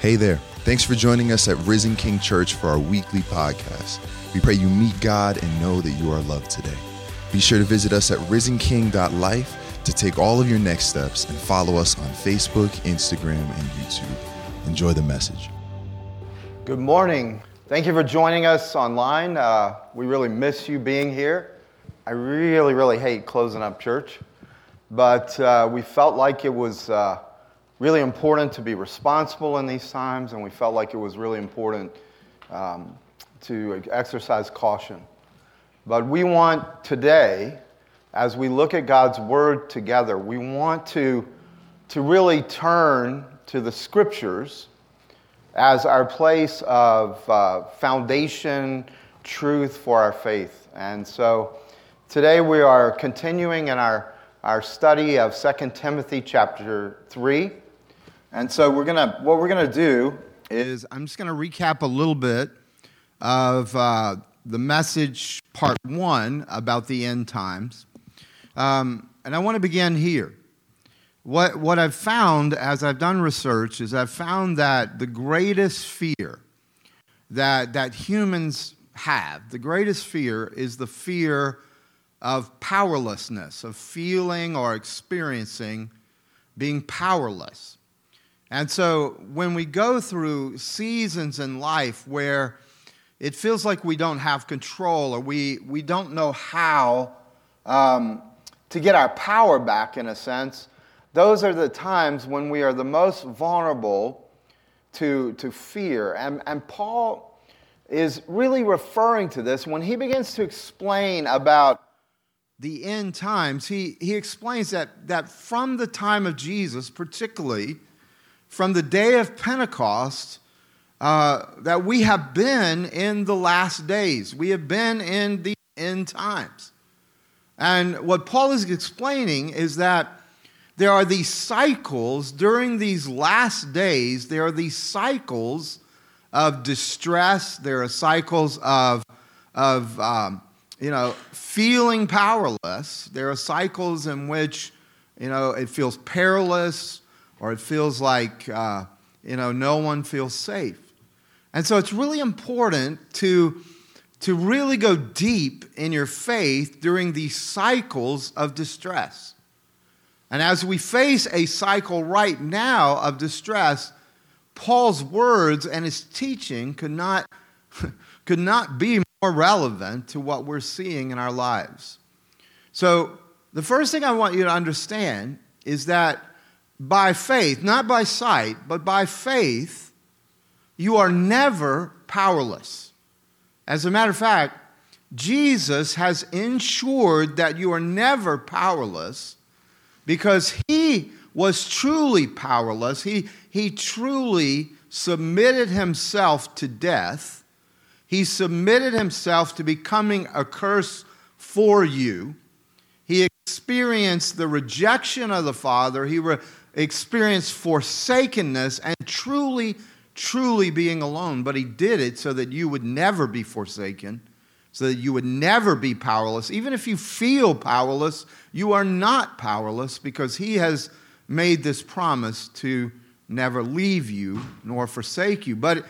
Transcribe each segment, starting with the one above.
Hey there. Thanks for joining us at Risen King Church for our weekly podcast. We pray you meet God and know that you are loved today. Be sure to visit us at risenking.life to take all of your next steps and follow us on Facebook, Instagram, and YouTube. Enjoy the message. Good morning. Thank you for joining us online. Uh, we really miss you being here. I really, really hate closing up church, but uh, we felt like it was uh, really important to be responsible in these times, and we felt like it was really important um, to exercise caution. But we want today, as we look at God's Word together, we want to, to really turn to the Scriptures as our place of uh, foundation, truth for our faith. And so today we are continuing in our, our study of 2 Timothy chapter 3. And so we're gonna, what we're to do is I'm just to recap a little bit of uh, the message part one about the end times. Um, and I want to begin here. What, what I've found as I've done research is I've found that the greatest fear that, that humans have, the greatest fear is the fear of powerlessness, of feeling or experiencing being powerless. And so when we go through seasons in life where it feels like we don't have control or we, we don't know how um, to get our power back, in a sense, those are the times when we are the most vulnerable to, to fear. And, and Paul is really referring to this when he begins to explain about the end times. He, he explains that, that from the time of Jesus, particularly from the day of Pentecost, uh, that we have been in the last days. We have been in the end times. And what Paul is explaining is that there are these cycles during these last days, there are these cycles of distress, there are cycles of, of um, you know, feeling powerless, there are cycles in which, you know, it feels perilous or it feels like, uh, you know, no one feels safe. And so it's really important to, to really go deep in your faith during these cycles of distress. And as we face a cycle right now of distress, Paul's words and his teaching could not, could not be more relevant to what we're seeing in our lives. So, the first thing I want you to understand is that by faith, not by sight, but by faith, you are never powerless. As a matter of fact, Jesus has ensured that you are never powerless because he was truly powerless. He, he truly submitted himself to death. He submitted himself to becoming a curse for you. He experienced the rejection of the Father. He re- experienced forsakenness and truly, truly being alone. But he did it so that you would never be forsaken so that you would never be powerless. Even if you feel powerless, you are not powerless because He has made this promise to never leave you nor forsake you. But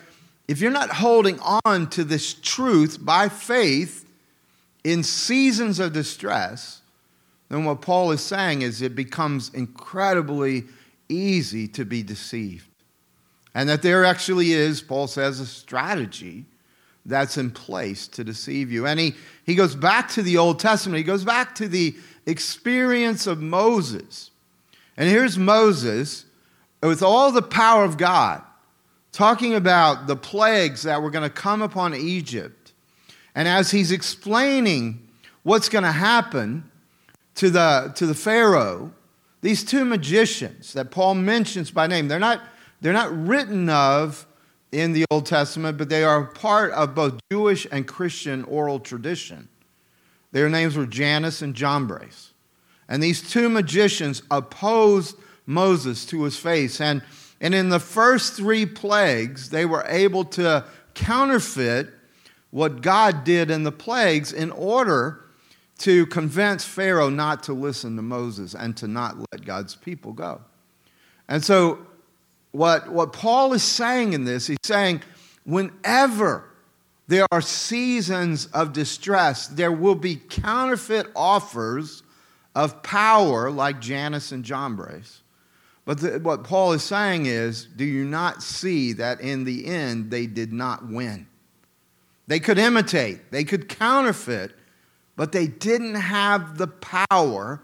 if you're not holding on to this truth by faith in seasons of distress, then what Paul is saying is it becomes incredibly easy to be deceived. And that there actually is, Paul says, a strategy that's in place to deceive you. And he, he goes back to the Old Testament, he goes back to the experience of Moses. And here's Moses with all the power of God talking about the plagues that were going to come upon Egypt. And as he's explaining what's going to happen to the, to the Pharaoh, these two magicians that Paul mentions by name, they're not, they're not written of in the Old Testament, but they are part of both Jewish and Christian oral tradition. Their names were Jannes and Jambres. And these two magicians opposed Moses to his face. And, and in the first three plagues, they were able to counterfeit what God did in the plagues in order to convince Pharaoh not to listen to Moses and to not let God's people go. And so what, what Paul is saying in this, he's saying, whenever there are seasons of distress, there will be counterfeit offers of power like Jannes and Jambres. But the, what Paul is saying is, do you not see that in the end they did not win? They could imitate, they could counterfeit, but they didn't have the power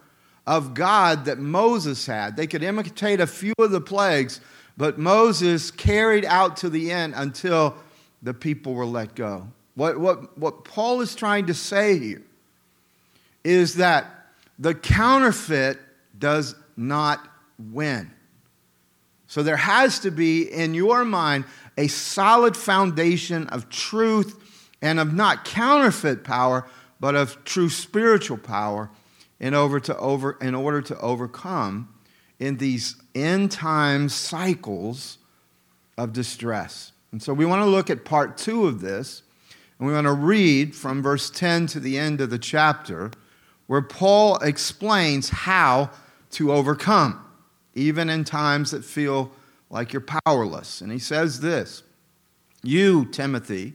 of God that Moses had. They could imitate a few of the plagues, but Moses carried out to the end until the people were let go. What, what, what Paul is trying to say here is that the counterfeit does not win. So there has to be in your mind a solid foundation of truth and of not counterfeit power, but of true spiritual power in, to over, in order to overcome in these end time cycles of distress. And so we want to look at part two of this, and we want to read from verse 10 to the end of the chapter, where Paul explains how to overcome, even in times that feel like you're powerless. And he says this You, Timothy,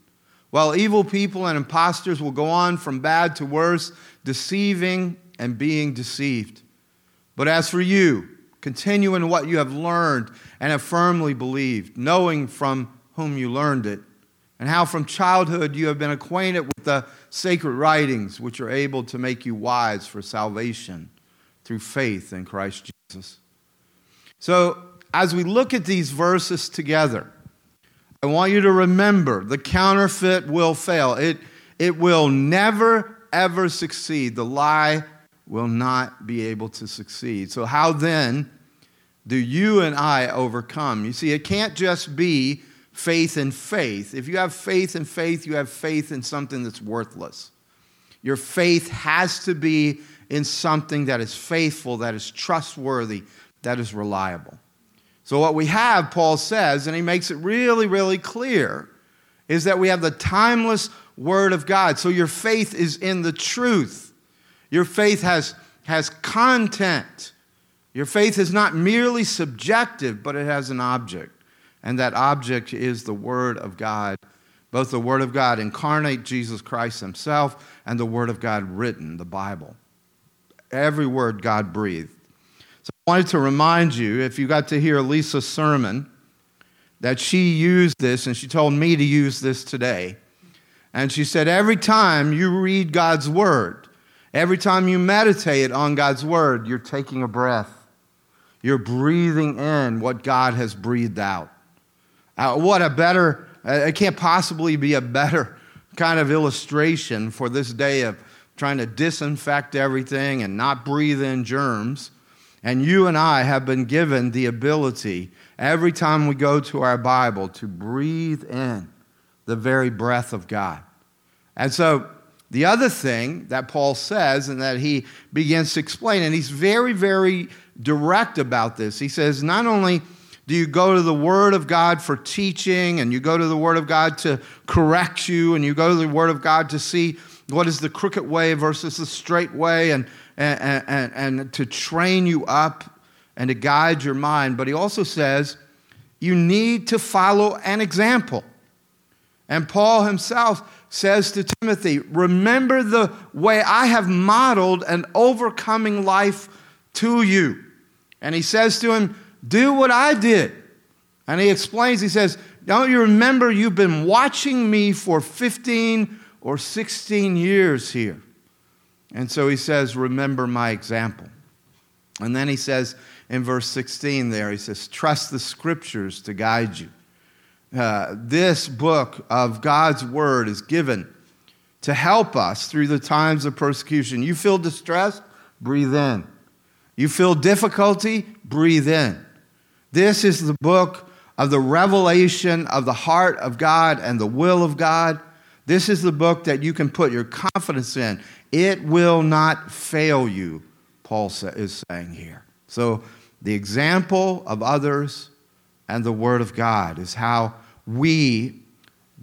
While evil people and impostors will go on from bad to worse, deceiving and being deceived. But as for you, continue in what you have learned and have firmly believed, knowing from whom you learned it, and how from childhood you have been acquainted with the sacred writings, which are able to make you wise for salvation through faith in Christ Jesus. So, as we look at these verses together, I want you to remember the counterfeit will fail. It, it will never, ever succeed. The lie will not be able to succeed. So, how then do you and I overcome? You see, it can't just be faith and faith. If you have faith and faith, you have faith in something that's worthless. Your faith has to be in something that is faithful, that is trustworthy, that is reliable. So, what we have, Paul says, and he makes it really, really clear, is that we have the timeless Word of God. So, your faith is in the truth. Your faith has, has content. Your faith is not merely subjective, but it has an object. And that object is the Word of God, both the Word of God incarnate, Jesus Christ Himself, and the Word of God written, the Bible. Every word God breathed. I wanted to remind you, if you got to hear Lisa's sermon, that she used this, and she told me to use this today. And she said, every time you read God's Word, Every time you meditate on God's word, you're taking a breath. You're breathing in what God has breathed out. Uh, what a better, uh, it can't possibly be a better kind of illustration for this day of trying to disinfect everything and not breathe in germs. And you and I have been given the ability every time we go to our Bible to breathe in the very breath of God. And so the other thing that Paul says and that he begins to explain, and he's very, very direct about this. He says, not only do you go to the Word of God for teaching, and you go to the Word of God to correct you, and you go to the Word of God to see what is the crooked way versus the straight way, and, and, and, and to train you up and to guide your mind. But he also says, you need to follow an example. And Paul himself says to Timothy, Remember the way I have modeled an overcoming life to you. And he says to him, Do what I did. And he explains, he says, Don't you remember you've been watching me for 15 or 16 years here? And so he says, Remember my example. And then he says in verse 16 there, he says, Trust the scriptures to guide you. Uh, this book of God's Word is given to help us through the times of persecution. You feel distressed? Breathe in. You feel difficulty? Breathe in. This is the book of the revelation of the heart of God and the will of God. This is the book that you can put your confidence in. It will not fail you, Paul is saying here. So, the example of others and the Word of God is how we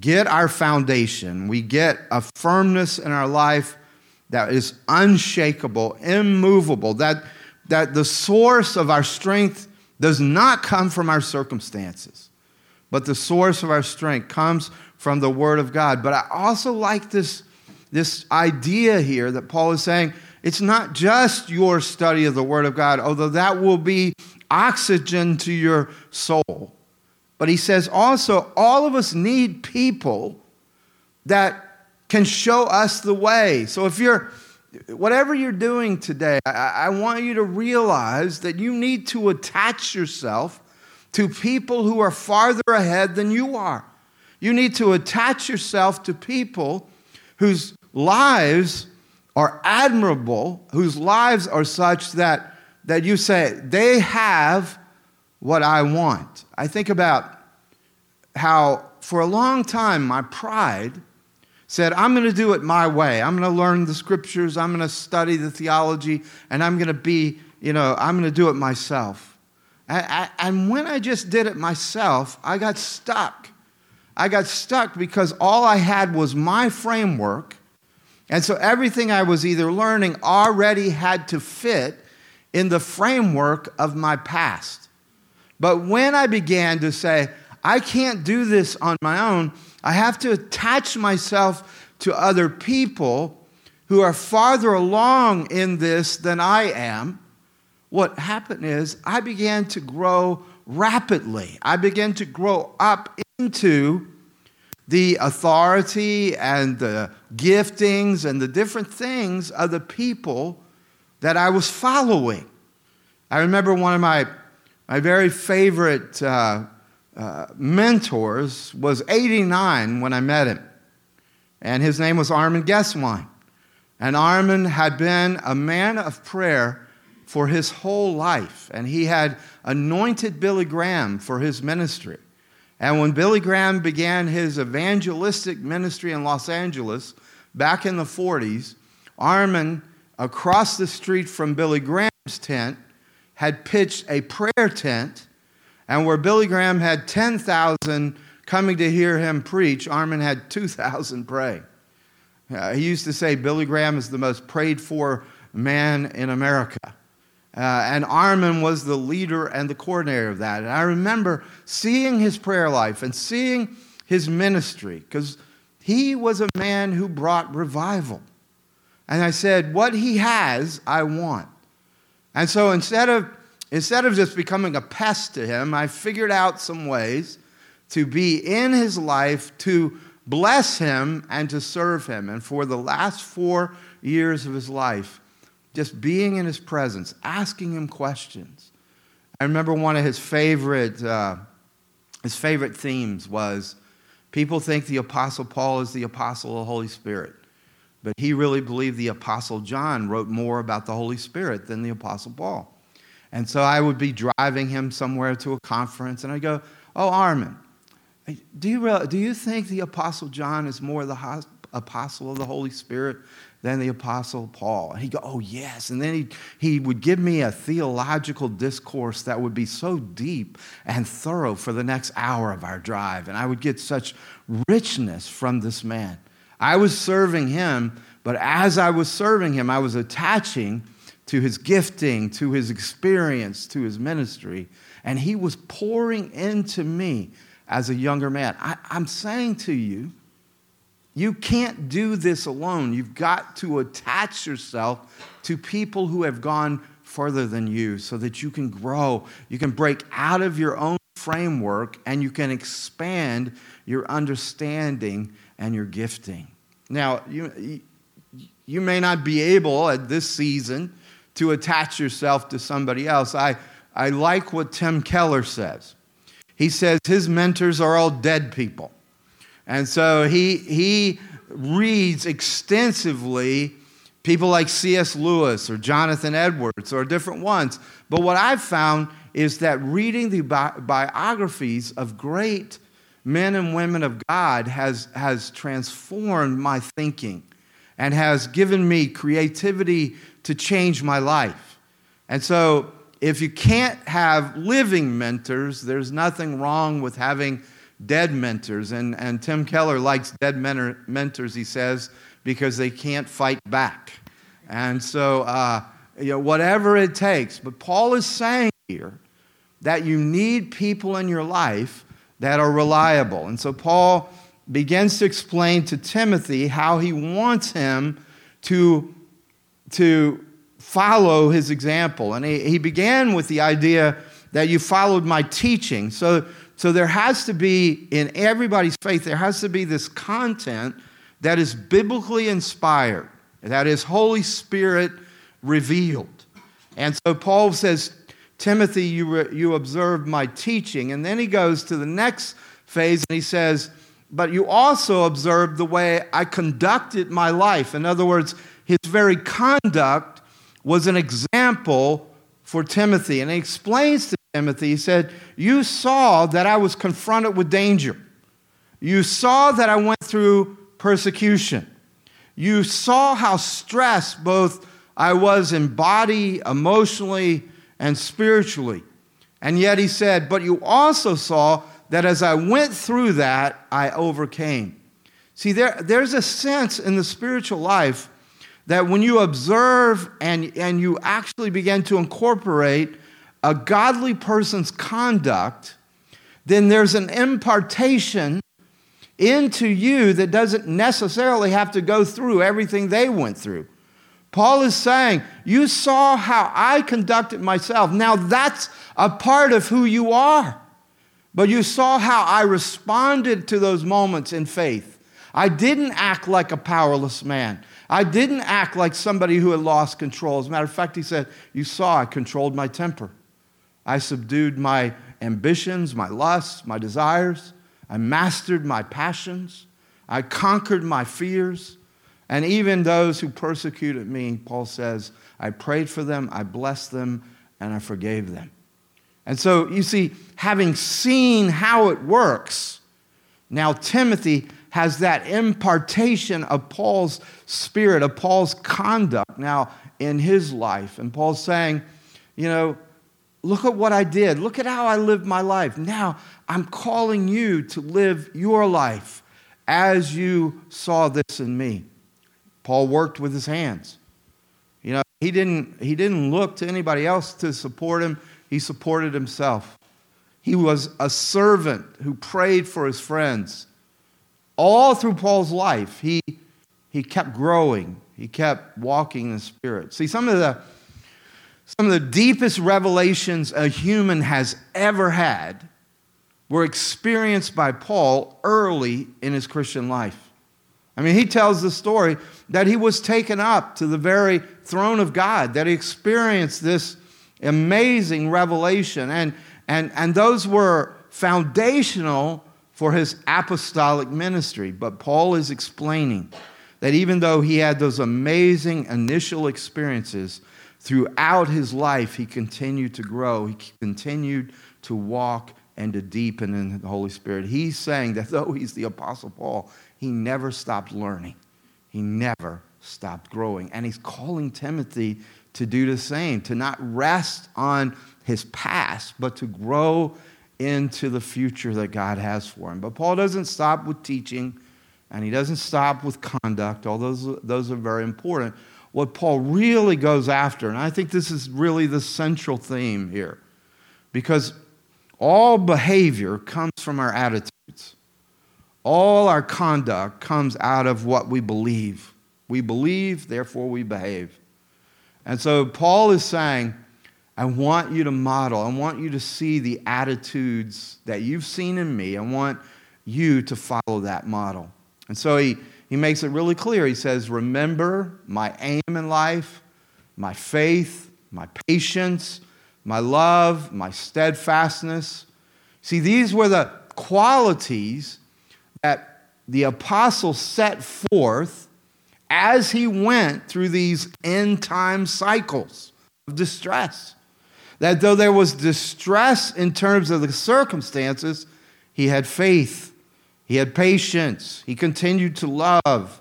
get our foundation, we get a firmness in our life that is unshakable, immovable, that, that the source of our strength does not come from our circumstances, but the source of our strength comes from the Word of God. But I also like this, this idea here that Paul is saying it's not just your study of the Word of God, although that will be oxygen to your soul. But he says also, all of us need people that can show us the way. So if you're, whatever you're doing today, I, I, want you to realize that you need to attach yourself to people who are farther ahead than you are. You need to attach yourself to people whose lives are admirable, whose lives are such that, that you say, they have what I want. I think about how for a long time my pride said, I'm going to do it my way. I'm going to learn the scriptures, I'm going to study the theology, and I'm going to be, you know, I'm going to do it myself. And when I just did it myself, I got stuck. I got stuck because all I had was my framework. And so everything I was either learning already had to fit in the framework of my past. But when I began to say, I can't do this on my own, I have to attach myself to other people who are farther along in this than I am. What happened is I began to grow rapidly. I began to grow up into the authority and the giftings and the different things of the people that I was following. I remember one of my, my very favorite uh, uh, mentors was 89 when I met him. And his name was Armin Gesswein. And Armin had been a man of prayer for his whole life. And he had anointed Billy Graham for his ministry. And when Billy Graham began his evangelistic ministry in Los Angeles back in the 40s, Armin, across the street from Billy Graham's tent, had pitched a prayer tent and where Billy Graham had 10,000 coming to hear him preach, Armin had 2,000 pray. Uh, he used to say Billy Graham is the most prayed for man in America. Uh, and Armin was the leader and the coordinator of that. And I remember seeing his prayer life and seeing his ministry because he was a man who brought revival. And I said, What he has, I want. And so instead of Instead of just becoming a pest to him, I figured out some ways to be in his life, to bless him, and to serve him. And for the last four years of his life, just being in his presence, asking him questions. I remember one of his favorite, uh, his favorite themes was people think the Apostle Paul is the apostle of the Holy Spirit. But he really believed the Apostle John wrote more about the Holy Spirit than the Apostle Paul. And so I would be driving him somewhere to a conference, and I go, Oh, Armin, do you, do you think the Apostle John is more the apostle of the Holy Spirit than the Apostle Paul? And he'd go, Oh, yes. And then he, he would give me a theological discourse that would be so deep and thorough for the next hour of our drive. And I would get such richness from this man. I was serving him, but as I was serving him, I was attaching to his gifting, to his experience, to his ministry. And he was pouring into me as a younger man. I, am saying to you, you can't do this alone. You've got to attach yourself to people who have gone further than you so that you can grow. You can break out of your own framework and you can expand your understanding and your gifting. Now, you, you may not be able at this season to attach yourself to somebody else. I, I like what Tim Keller says. He says his mentors are all dead people. And so he, he reads extensively people like C.S. Lewis or Jonathan Edwards or different ones. But what I've found is that reading the bi- biographies of great men and women of God has, has transformed my thinking and has given me creativity to change my life. And so, if you can't have living mentors, there's nothing wrong with having dead mentors. And, and Tim Keller likes dead mentor, mentors, he says, because they can't fight back. And so, uh, you know, whatever it takes. But Paul is saying here that you need people in your life that are reliable. And so Paul begins to explain to Timothy how he wants him to, to follow his example. And he, he began with the idea that you followed my teaching. So, so there has to be, in everybody's faith, there has to be this content that is biblically inspired, that is Holy Spirit revealed. And so Paul says, Timothy, you, re, you observed my teaching. And then he goes to the next phase and he says, But you also observed the way I conducted my life. In other words, his very conduct was an example for Timothy. And he explains to Timothy, he said, You saw that I was confronted with danger. You saw that I went through persecution. You saw how stressed both I was in body, emotionally, and spiritually. And yet he said, But you also saw that as I went through that, I overcame. See, there, there's a sense in the spiritual life that when you observe and, and you actually begin to incorporate a godly person's conduct, then there's an impartation into you that doesn't necessarily have to go through everything they went through. Paul is saying, You saw how I conducted myself. Now that's a part of who you are. But you saw how I responded to those moments in faith. I didn't act like a powerless man. I didn't act like somebody who had lost control. As a matter of fact, he said, You saw I controlled my temper. I subdued my ambitions, my lusts, my desires. I mastered my passions. I conquered my fears. And even those who persecuted me, Paul says, I prayed for them, I blessed them, and I forgave them. And so you see, having seen how it works, now Timothy has that impartation of Paul's spirit, of Paul's conduct now in his life. And Paul's saying, you know, look at what I did. Look at how I lived my life. Now I'm calling you to live your life as you saw this in me. Paul worked with his hands. You know, he didn't, he didn't look to anybody else to support him, he supported himself. He was a servant who prayed for his friends. All through Paul's life, he, he kept growing, he kept walking in the Spirit. See, some of the some of the deepest revelations a human has ever had were experienced by Paul early in his Christian life. I mean, he tells the story that he was taken up to the very throne of God, that he experienced this amazing revelation. And, and, and those were foundational for his apostolic ministry. But Paul is explaining that even though he had those amazing initial experiences, throughout his life, he continued to grow, he continued to walk and to deepen in the Holy Spirit. He's saying that though he's the Apostle Paul, he never stopped learning. He never stopped growing. And he's calling Timothy to do the same, to not rest on his past, but to grow into the future that God has for him. But Paul doesn't stop with teaching and he doesn't stop with conduct, all those, those are very important. What Paul really goes after, and I think this is really the central theme here, because all behavior comes from our attitudes. All our conduct comes out of what we believe. We believe, therefore we behave. And so Paul is saying, I want you to model, I want you to see the attitudes that you've seen in me. I want you to follow that model. And so he, he makes it really clear. He says, Remember my aim in life, my faith, my patience, my love, my steadfastness. See, these were the qualities that the apostle set forth as he went through these end time cycles of distress. That though there was distress in terms of the circumstances, he had faith, he had patience, he continued to love,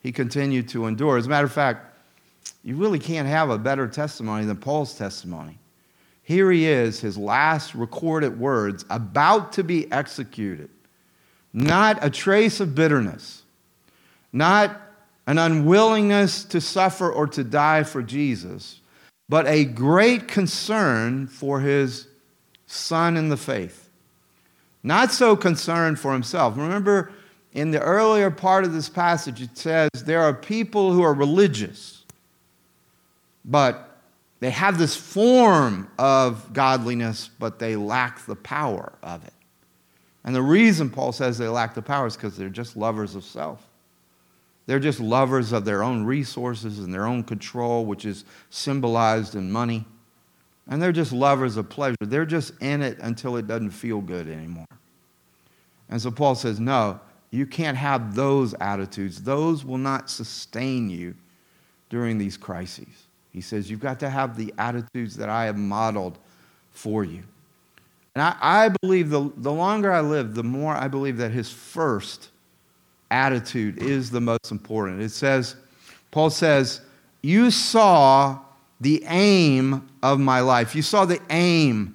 he continued to endure. As a matter of fact, you really can't have a better testimony than Paul's testimony. Here he is, his last recorded words, about to be executed. Not a trace of bitterness, not an unwillingness to suffer or to die for Jesus, but a great concern for his son in the faith. Not so concerned for himself. Remember, in the earlier part of this passage, it says there are people who are religious, but they have this form of godliness, but they lack the power of it. And the reason Paul says they lack the power is because they're just lovers of self. They're just lovers of their own resources and their own control, which is symbolized in money. And they're just lovers of pleasure. They're just in it until it doesn't feel good anymore. And so Paul says, no, you can't have those attitudes. Those will not sustain you during these crises. He says, you've got to have the attitudes that I have modeled for you. And I, I believe the, the longer I live, the more I believe that his first attitude is the most important. It says, Paul says, You saw the aim of my life. You saw the aim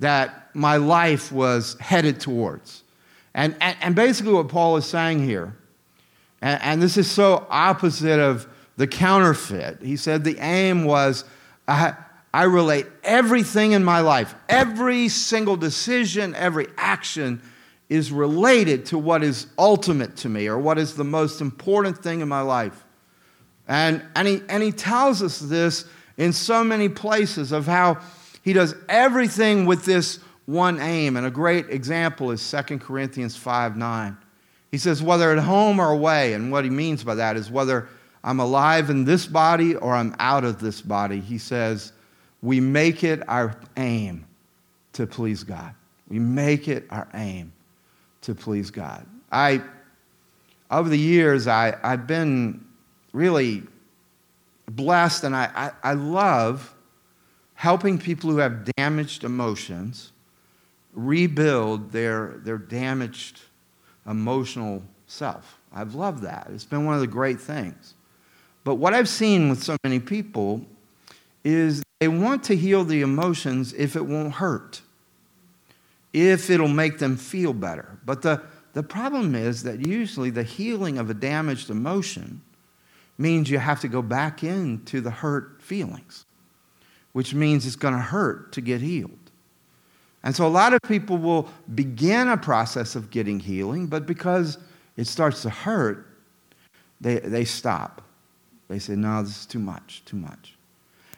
that my life was headed towards. And, and, and basically, what Paul is saying here, and, and, this is so opposite of the counterfeit, he said the aim was I, I relate everything in my life, every single decision, every action is related to what is ultimate to me or what is the most important thing in my life. And, and, he, and he tells us this in so many places of how he does everything with this one aim. And a great example is 2 Corinthians 5 9. He says, whether at home or away, and what he means by that is whether I'm alive in this body or I'm out of this body, he says, we make it our aim to please God. We make it our aim to please God. I, over the years, I, I've been really blessed and I, I, I love helping people who have damaged emotions rebuild their, their damaged emotional self. I've loved that. It's been one of the great things. But what I've seen with so many people is they want to heal the emotions if it won't hurt if it'll make them feel better. But the, the problem is that usually the healing of a damaged emotion means you have to go back into the hurt feelings, which means it's going to hurt to get healed. And so a lot of people will begin a process of getting healing, but because it starts to hurt, they, they stop. They say, no, this is too much, too much.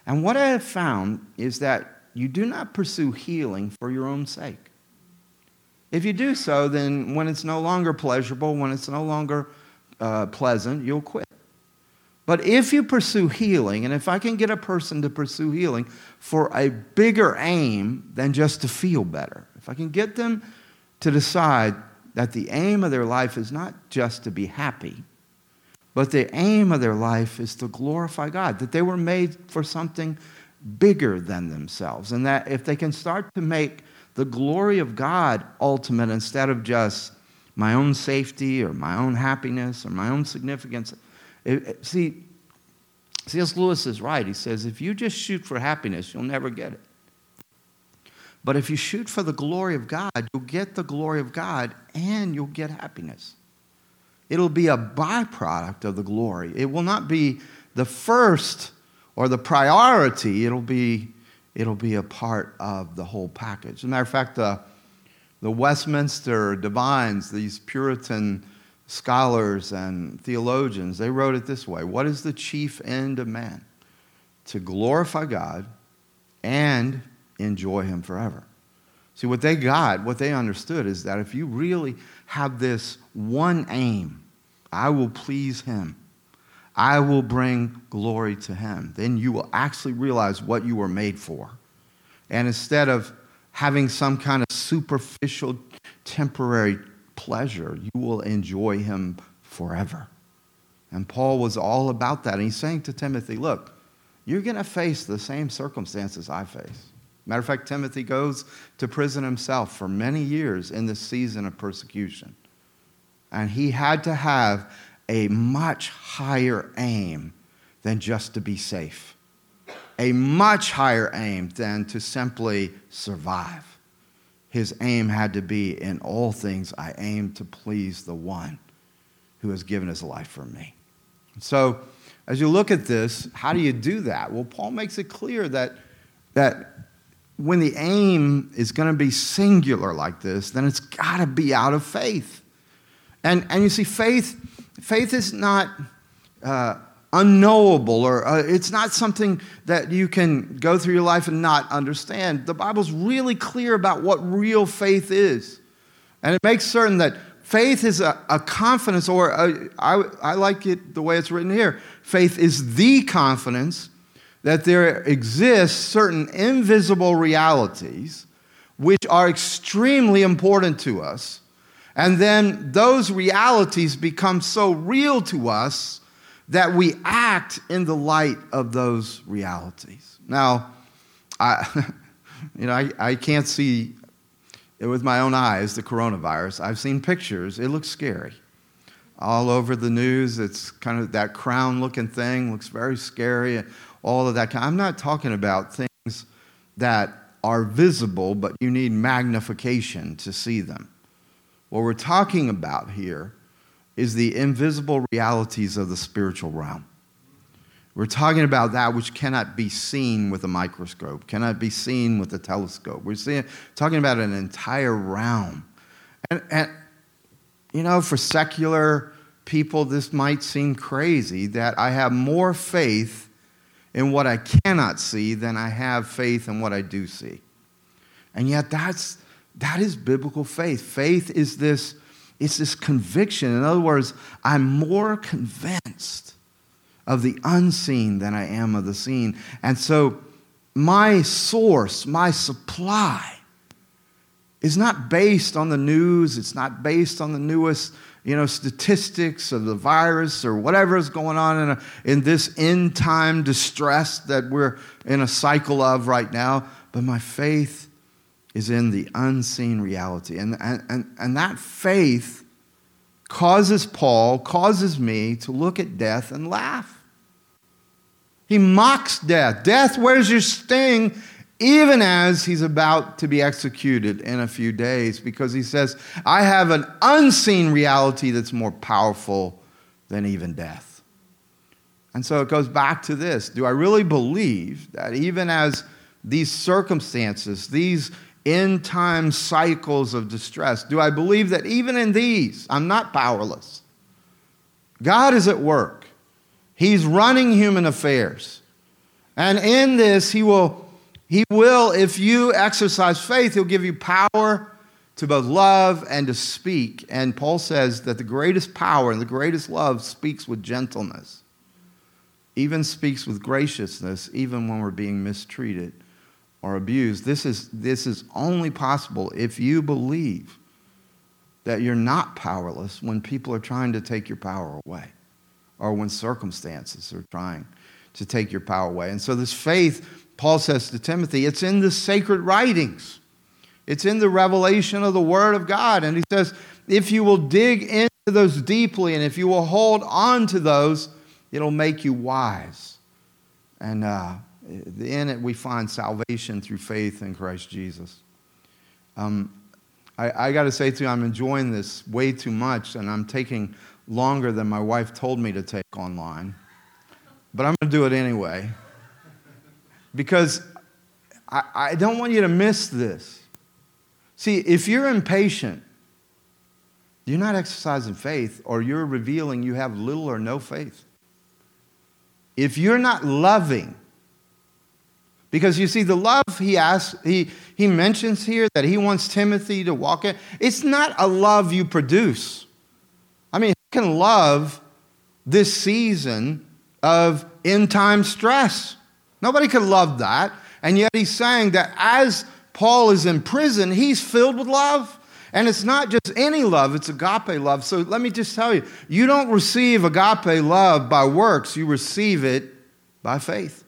And what I have found is that you do not pursue healing for your own sake. If you do so, then when it's no longer pleasurable, when it's no longer uh, pleasant, you'll quit. But if you pursue healing, and if I can get a person to pursue healing for a bigger aim than just to feel better, if I can get them to decide that the aim of their life is not just to be happy, but the aim of their life is to glorify God, that they were made for something bigger than themselves, and that if they can start to make the glory of God ultimate instead of just my own safety or my own happiness or my own significance. It, see, C.S. Lewis is right. He says, if you just shoot for happiness, you'll never get it. But if you shoot for the glory of God, you'll get the glory of God and you'll get happiness. It'll be a byproduct of the glory. It will not be the first or the priority, it'll be it'll be a part of the whole package. As a matter of fact, the, the Westminster divines, these Puritan scholars and theologians, they wrote it this way What is the chief end of man? To glorify God and enjoy Him forever. See, what they got, what they understood is that if you really have this one aim, I will please Him, I will bring glory to him. Then you will actually realize what you were made for. And instead of having some kind of superficial, temporary pleasure, you will enjoy him forever. And Paul was all about that. And he's saying to Timothy, look, you're going to face the same circumstances I face. Matter of fact, Timothy goes to prison himself for many years in this season of persecution. And he had to have a much higher aim than just to be safe, a much higher aim than to simply survive. His aim had to be in all things, I aim to please the one who has given his life for me. So, as you look at this, how do you do that? Well, Paul makes it clear that, that when the aim is going to be singular like this, then it's got to be out of faith. And, and you see, faith, faith is not uh, unknowable or uh, it's not something that you can go through your life and not understand. The Bible's really clear about what real faith is. And it makes certain that faith is a, a confidence, or a, I, I like it the way it's written here. Faith is the confidence that there exists certain invisible realities which are extremely important to us. And then those realities become so real to us that we act in the light of those realities. Now, I, you know, I, I can't see it with my own eyes the coronavirus. I've seen pictures, it looks scary. All over the news, it's kind of that crown looking thing, looks very scary and all of that. I'm not talking about things that are visible, but you need magnification to see them. What we're talking about here is the invisible realities of the spiritual realm. We're talking about that which cannot be seen with a microscope, cannot be seen with a telescope. We're seeing, talking about an entire realm. And, and, you know, for secular people, this might seem crazy that I have more faith in what I cannot see than I have faith in what I do see. And yet that's that is biblical faith. Faith is this it's this conviction. In other words, I'm more convinced of the unseen than I am of the seen. And so my source, my supply is not based on the news, it's not based on the newest you know, statistics of the virus or whatever is going on in, a, in this end time distress that we're in a cycle of right now. But my faith is in the unseen reality. And, and, and that faith causes Paul, causes me to look at death and laugh. He mocks death. Death, where's your sting? even as he's about to be executed in a few days, because he says, I have an unseen reality that's more powerful than even death. And so it goes back to this Do I really believe that even as these circumstances, these end time cycles of distress, do I believe that even in these, I'm not powerless? God is at work, He's running human affairs. And in this, He will he will, if you exercise faith, He'll give you power to both love and to speak. And Paul says that the greatest power and the greatest love speaks with gentleness, even speaks with graciousness, even when we're being mistreated or abused. This is, this is only possible if you believe that you're not powerless when people are trying to take your power away or when circumstances are trying to take your power away. And so, this faith Paul says to Timothy, it's in the sacred writings. It's in the revelation of the Word of God. And he says, if you will dig into those deeply and if you will hold on to those, it'll make you wise. And uh, in it, we find salvation through faith in Christ Jesus. Um, I, I got to say to you, I'm enjoying this way too much, and I'm taking longer than my wife told me to take online. But I'm going to do it anyway because I, I don't want you to miss this. See, if you're impatient, you're not exercising faith, or you're revealing you have little or no faith. If you're not loving, because you see, the love he asks, he, he mentions here that he wants Timothy to walk in, it's not a love you produce. I mean, you can love this season of end time stress. Nobody could love that. And yet he's saying that as Paul is in prison, he's filled with love. And it's not just any love, it's agape love. So let me just tell you you don't receive agape love by works, you receive it by faith.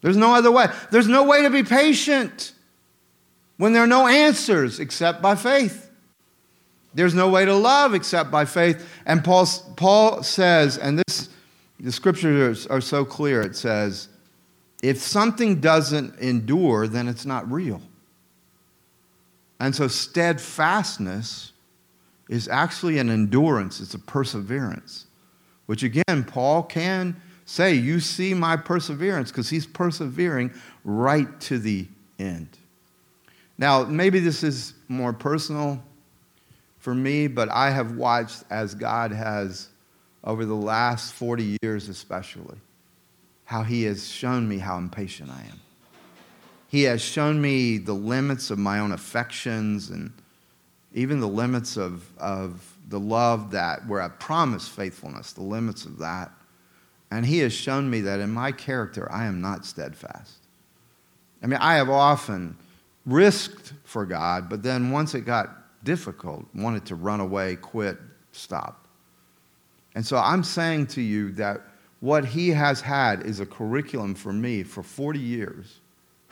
There's no other way. There's no way to be patient when there are no answers except by faith. There's no way to love except by faith. And Paul, Paul says, and this the scriptures are so clear, it says, if something doesn't endure, then it's not real. And so steadfastness is actually an endurance, it's a perseverance, which again, Paul can say, You see my perseverance, because he's persevering right to the end. Now, maybe this is more personal for me, but I have watched as God has, over the last 40 years especially, how He has shown me how impatient I am. He has shown me the limits of my own affections and even the limits of, of the love that, where I promise faithfulness, the limits of that. And He has shown me that in my character, I am not steadfast. I mean, I have often risked for God, but then once it got difficult, wanted to run away, quit, stop. And so I'm saying to you that what He has had is a curriculum for me for 40 years.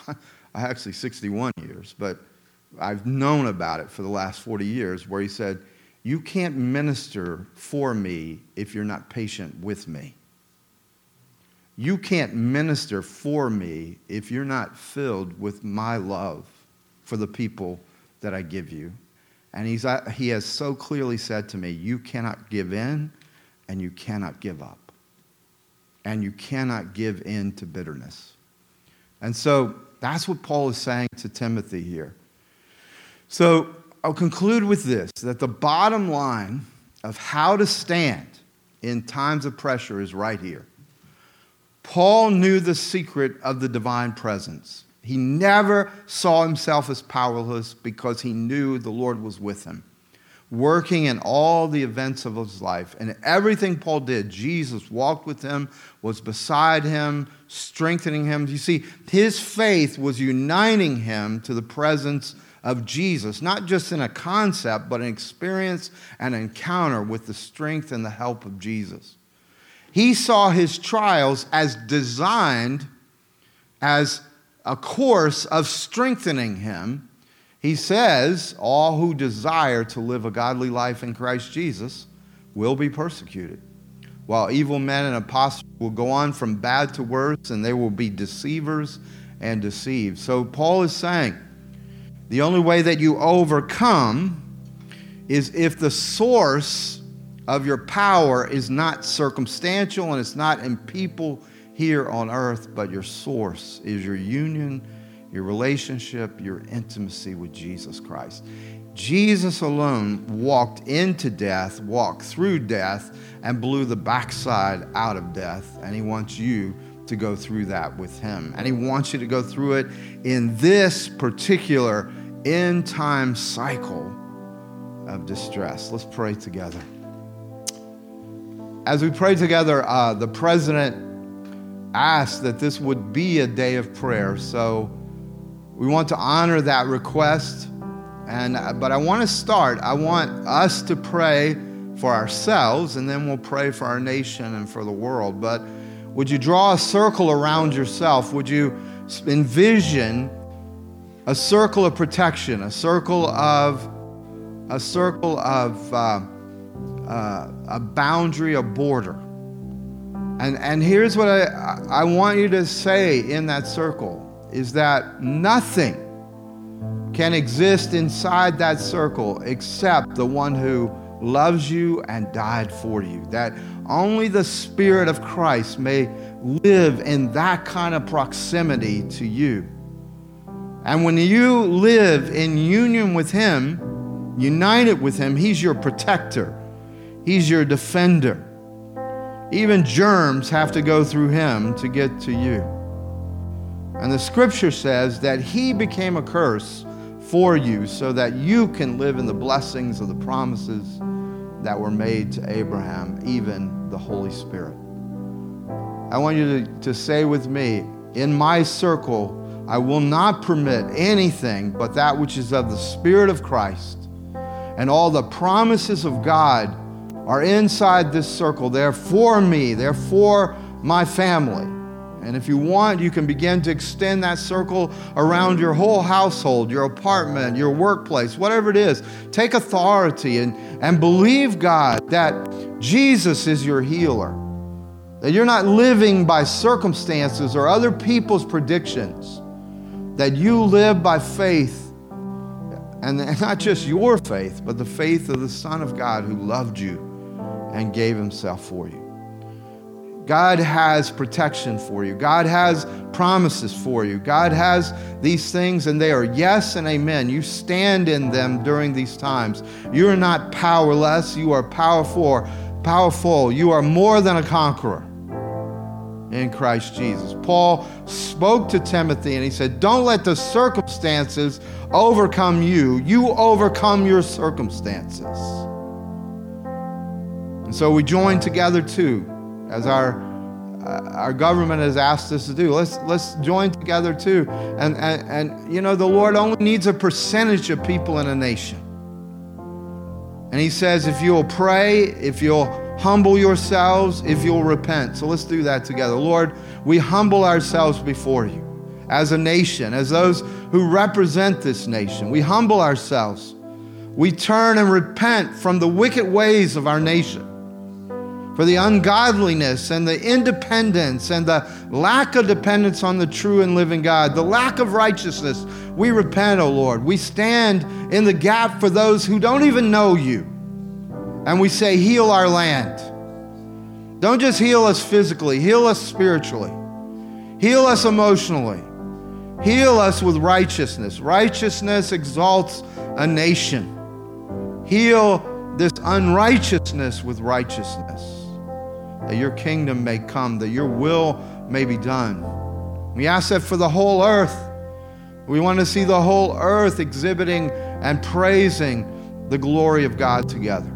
Actually, 61 years, but I've known about it for the last 40 years, where He said, You can't minister for me if you're not patient with me. You can't minister for me if you're not filled with my love for the people that I give you. And he's, uh, he has so clearly said to me, You cannot give in and you cannot give up. And you cannot give in to bitterness. And so that's what Paul is saying to Timothy here. So I'll conclude with this that the bottom line of how to stand in times of pressure is right here. Paul knew the secret of the divine presence. He never saw himself as powerless because he knew the Lord was with him, working in all the events of his life. And everything Paul did, Jesus walked with him, was beside him, strengthening him. You see, his faith was uniting him to the presence of Jesus, not just in a concept, but an experience and encounter with the strength and the help of Jesus. He saw his trials as designed as a course of strengthening him. He says, All who desire to live a godly life in Christ Jesus will be persecuted, while evil men and apostles will go on from bad to worse, and they will be deceivers and deceived. So, Paul is saying, the only way that you overcome is if the source of your power is not circumstantial and it's not in people here on earth, but your source is your union, your relationship, your intimacy with Jesus Christ. Jesus alone walked into death, walked through death, and blew the backside out of death. And he wants you to go through that with him. And he wants you to go through it in this particular end time cycle of distress. Let's pray together. As we pray together, uh, the president asked that this would be a day of prayer. So we want to honor that request. And, uh, but I want to start, I want us to pray for ourselves, and then we'll pray for our nation and for the world. But would you draw a circle around yourself? Would you envision a circle of protection, a circle of a circle of uh, uh, a boundary, a border. And, and here's what I, I want you to say in that circle is that nothing can exist inside that circle except the one who loves you and died for you. That only the Spirit of Christ may live in that kind of proximity to you. And when you live in union with Him, united with Him, He's your protector. He's your defender. Even germs have to go through him to get to you. And the scripture says that he became a curse for you so that you can live in the blessings of the promises that were made to Abraham, even the Holy Spirit. I want you to, to say with me, in my circle, I will not permit anything but that which is of the Spirit of Christ and all the promises of God are inside this circle. They're for me, they're for my family. And if you want, you can begin to extend that circle around your whole household, your apartment, your workplace, whatever it is. Take authority and, and believe God that Jesus is your healer. That you're not living by circumstances or other people's predictions. That you live by faith. And not just your faith, but the faith of the Son of God who loved you and gave himself for you. God has protection for you. God has promises for you. God has these things, and they are yes and amen. You stand in them during these times. You are not powerless, you are powerful. Powerful. You are more than a conqueror in Christ Jesus. Paul spoke to Timothy and he said, Don't let the circumstances overcome you, you overcome your circumstances. And so we join together too as our uh, our government has asked us to do. Let's let's join together too. And, and and you know the Lord only needs a percentage of people in a nation. And he says if you'll pray, if you'll humble yourselves, if you'll repent. So let's do that together. Lord, we humble ourselves before you as a nation, as those who represent this nation. We humble ourselves. We turn and repent from the wicked ways of our nation for the ungodliness and the independence and the lack of dependence on the true and living God, the lack of righteousness. We repent, O oh Lord. We stand in the gap for those who don't even know you. And we say, Heal our land. Don't just heal us physically, heal us spiritually, heal us emotionally, heal us with righteousness. Righteousness exalts a nation. Heal this unrighteousness with righteousness that your kingdom may come, that your will may be done. We ask that for the whole earth. We want to see the whole earth exhibiting and praising the glory of God together.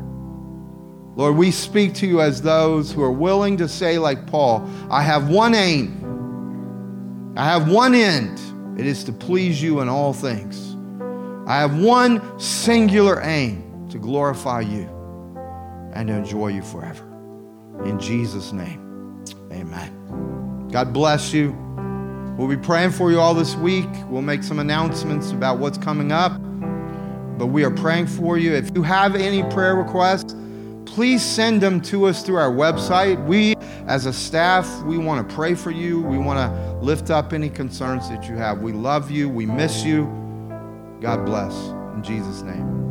Lord, we speak to you as those who are willing to say, like Paul, I have one aim, I have one end. It is to please you in all things. I have one singular aim to glorify you and to enjoy you forever. In Jesus' name, amen. God bless you. We'll be praying for you all this week. We'll make some announcements about what's coming up, but we are praying for you. If you have any prayer requests, please send them to us through our website. We, as a staff, we want to pray for you. We want to lift up any concerns that you have. We love you. We miss you. God bless. In Jesus' name.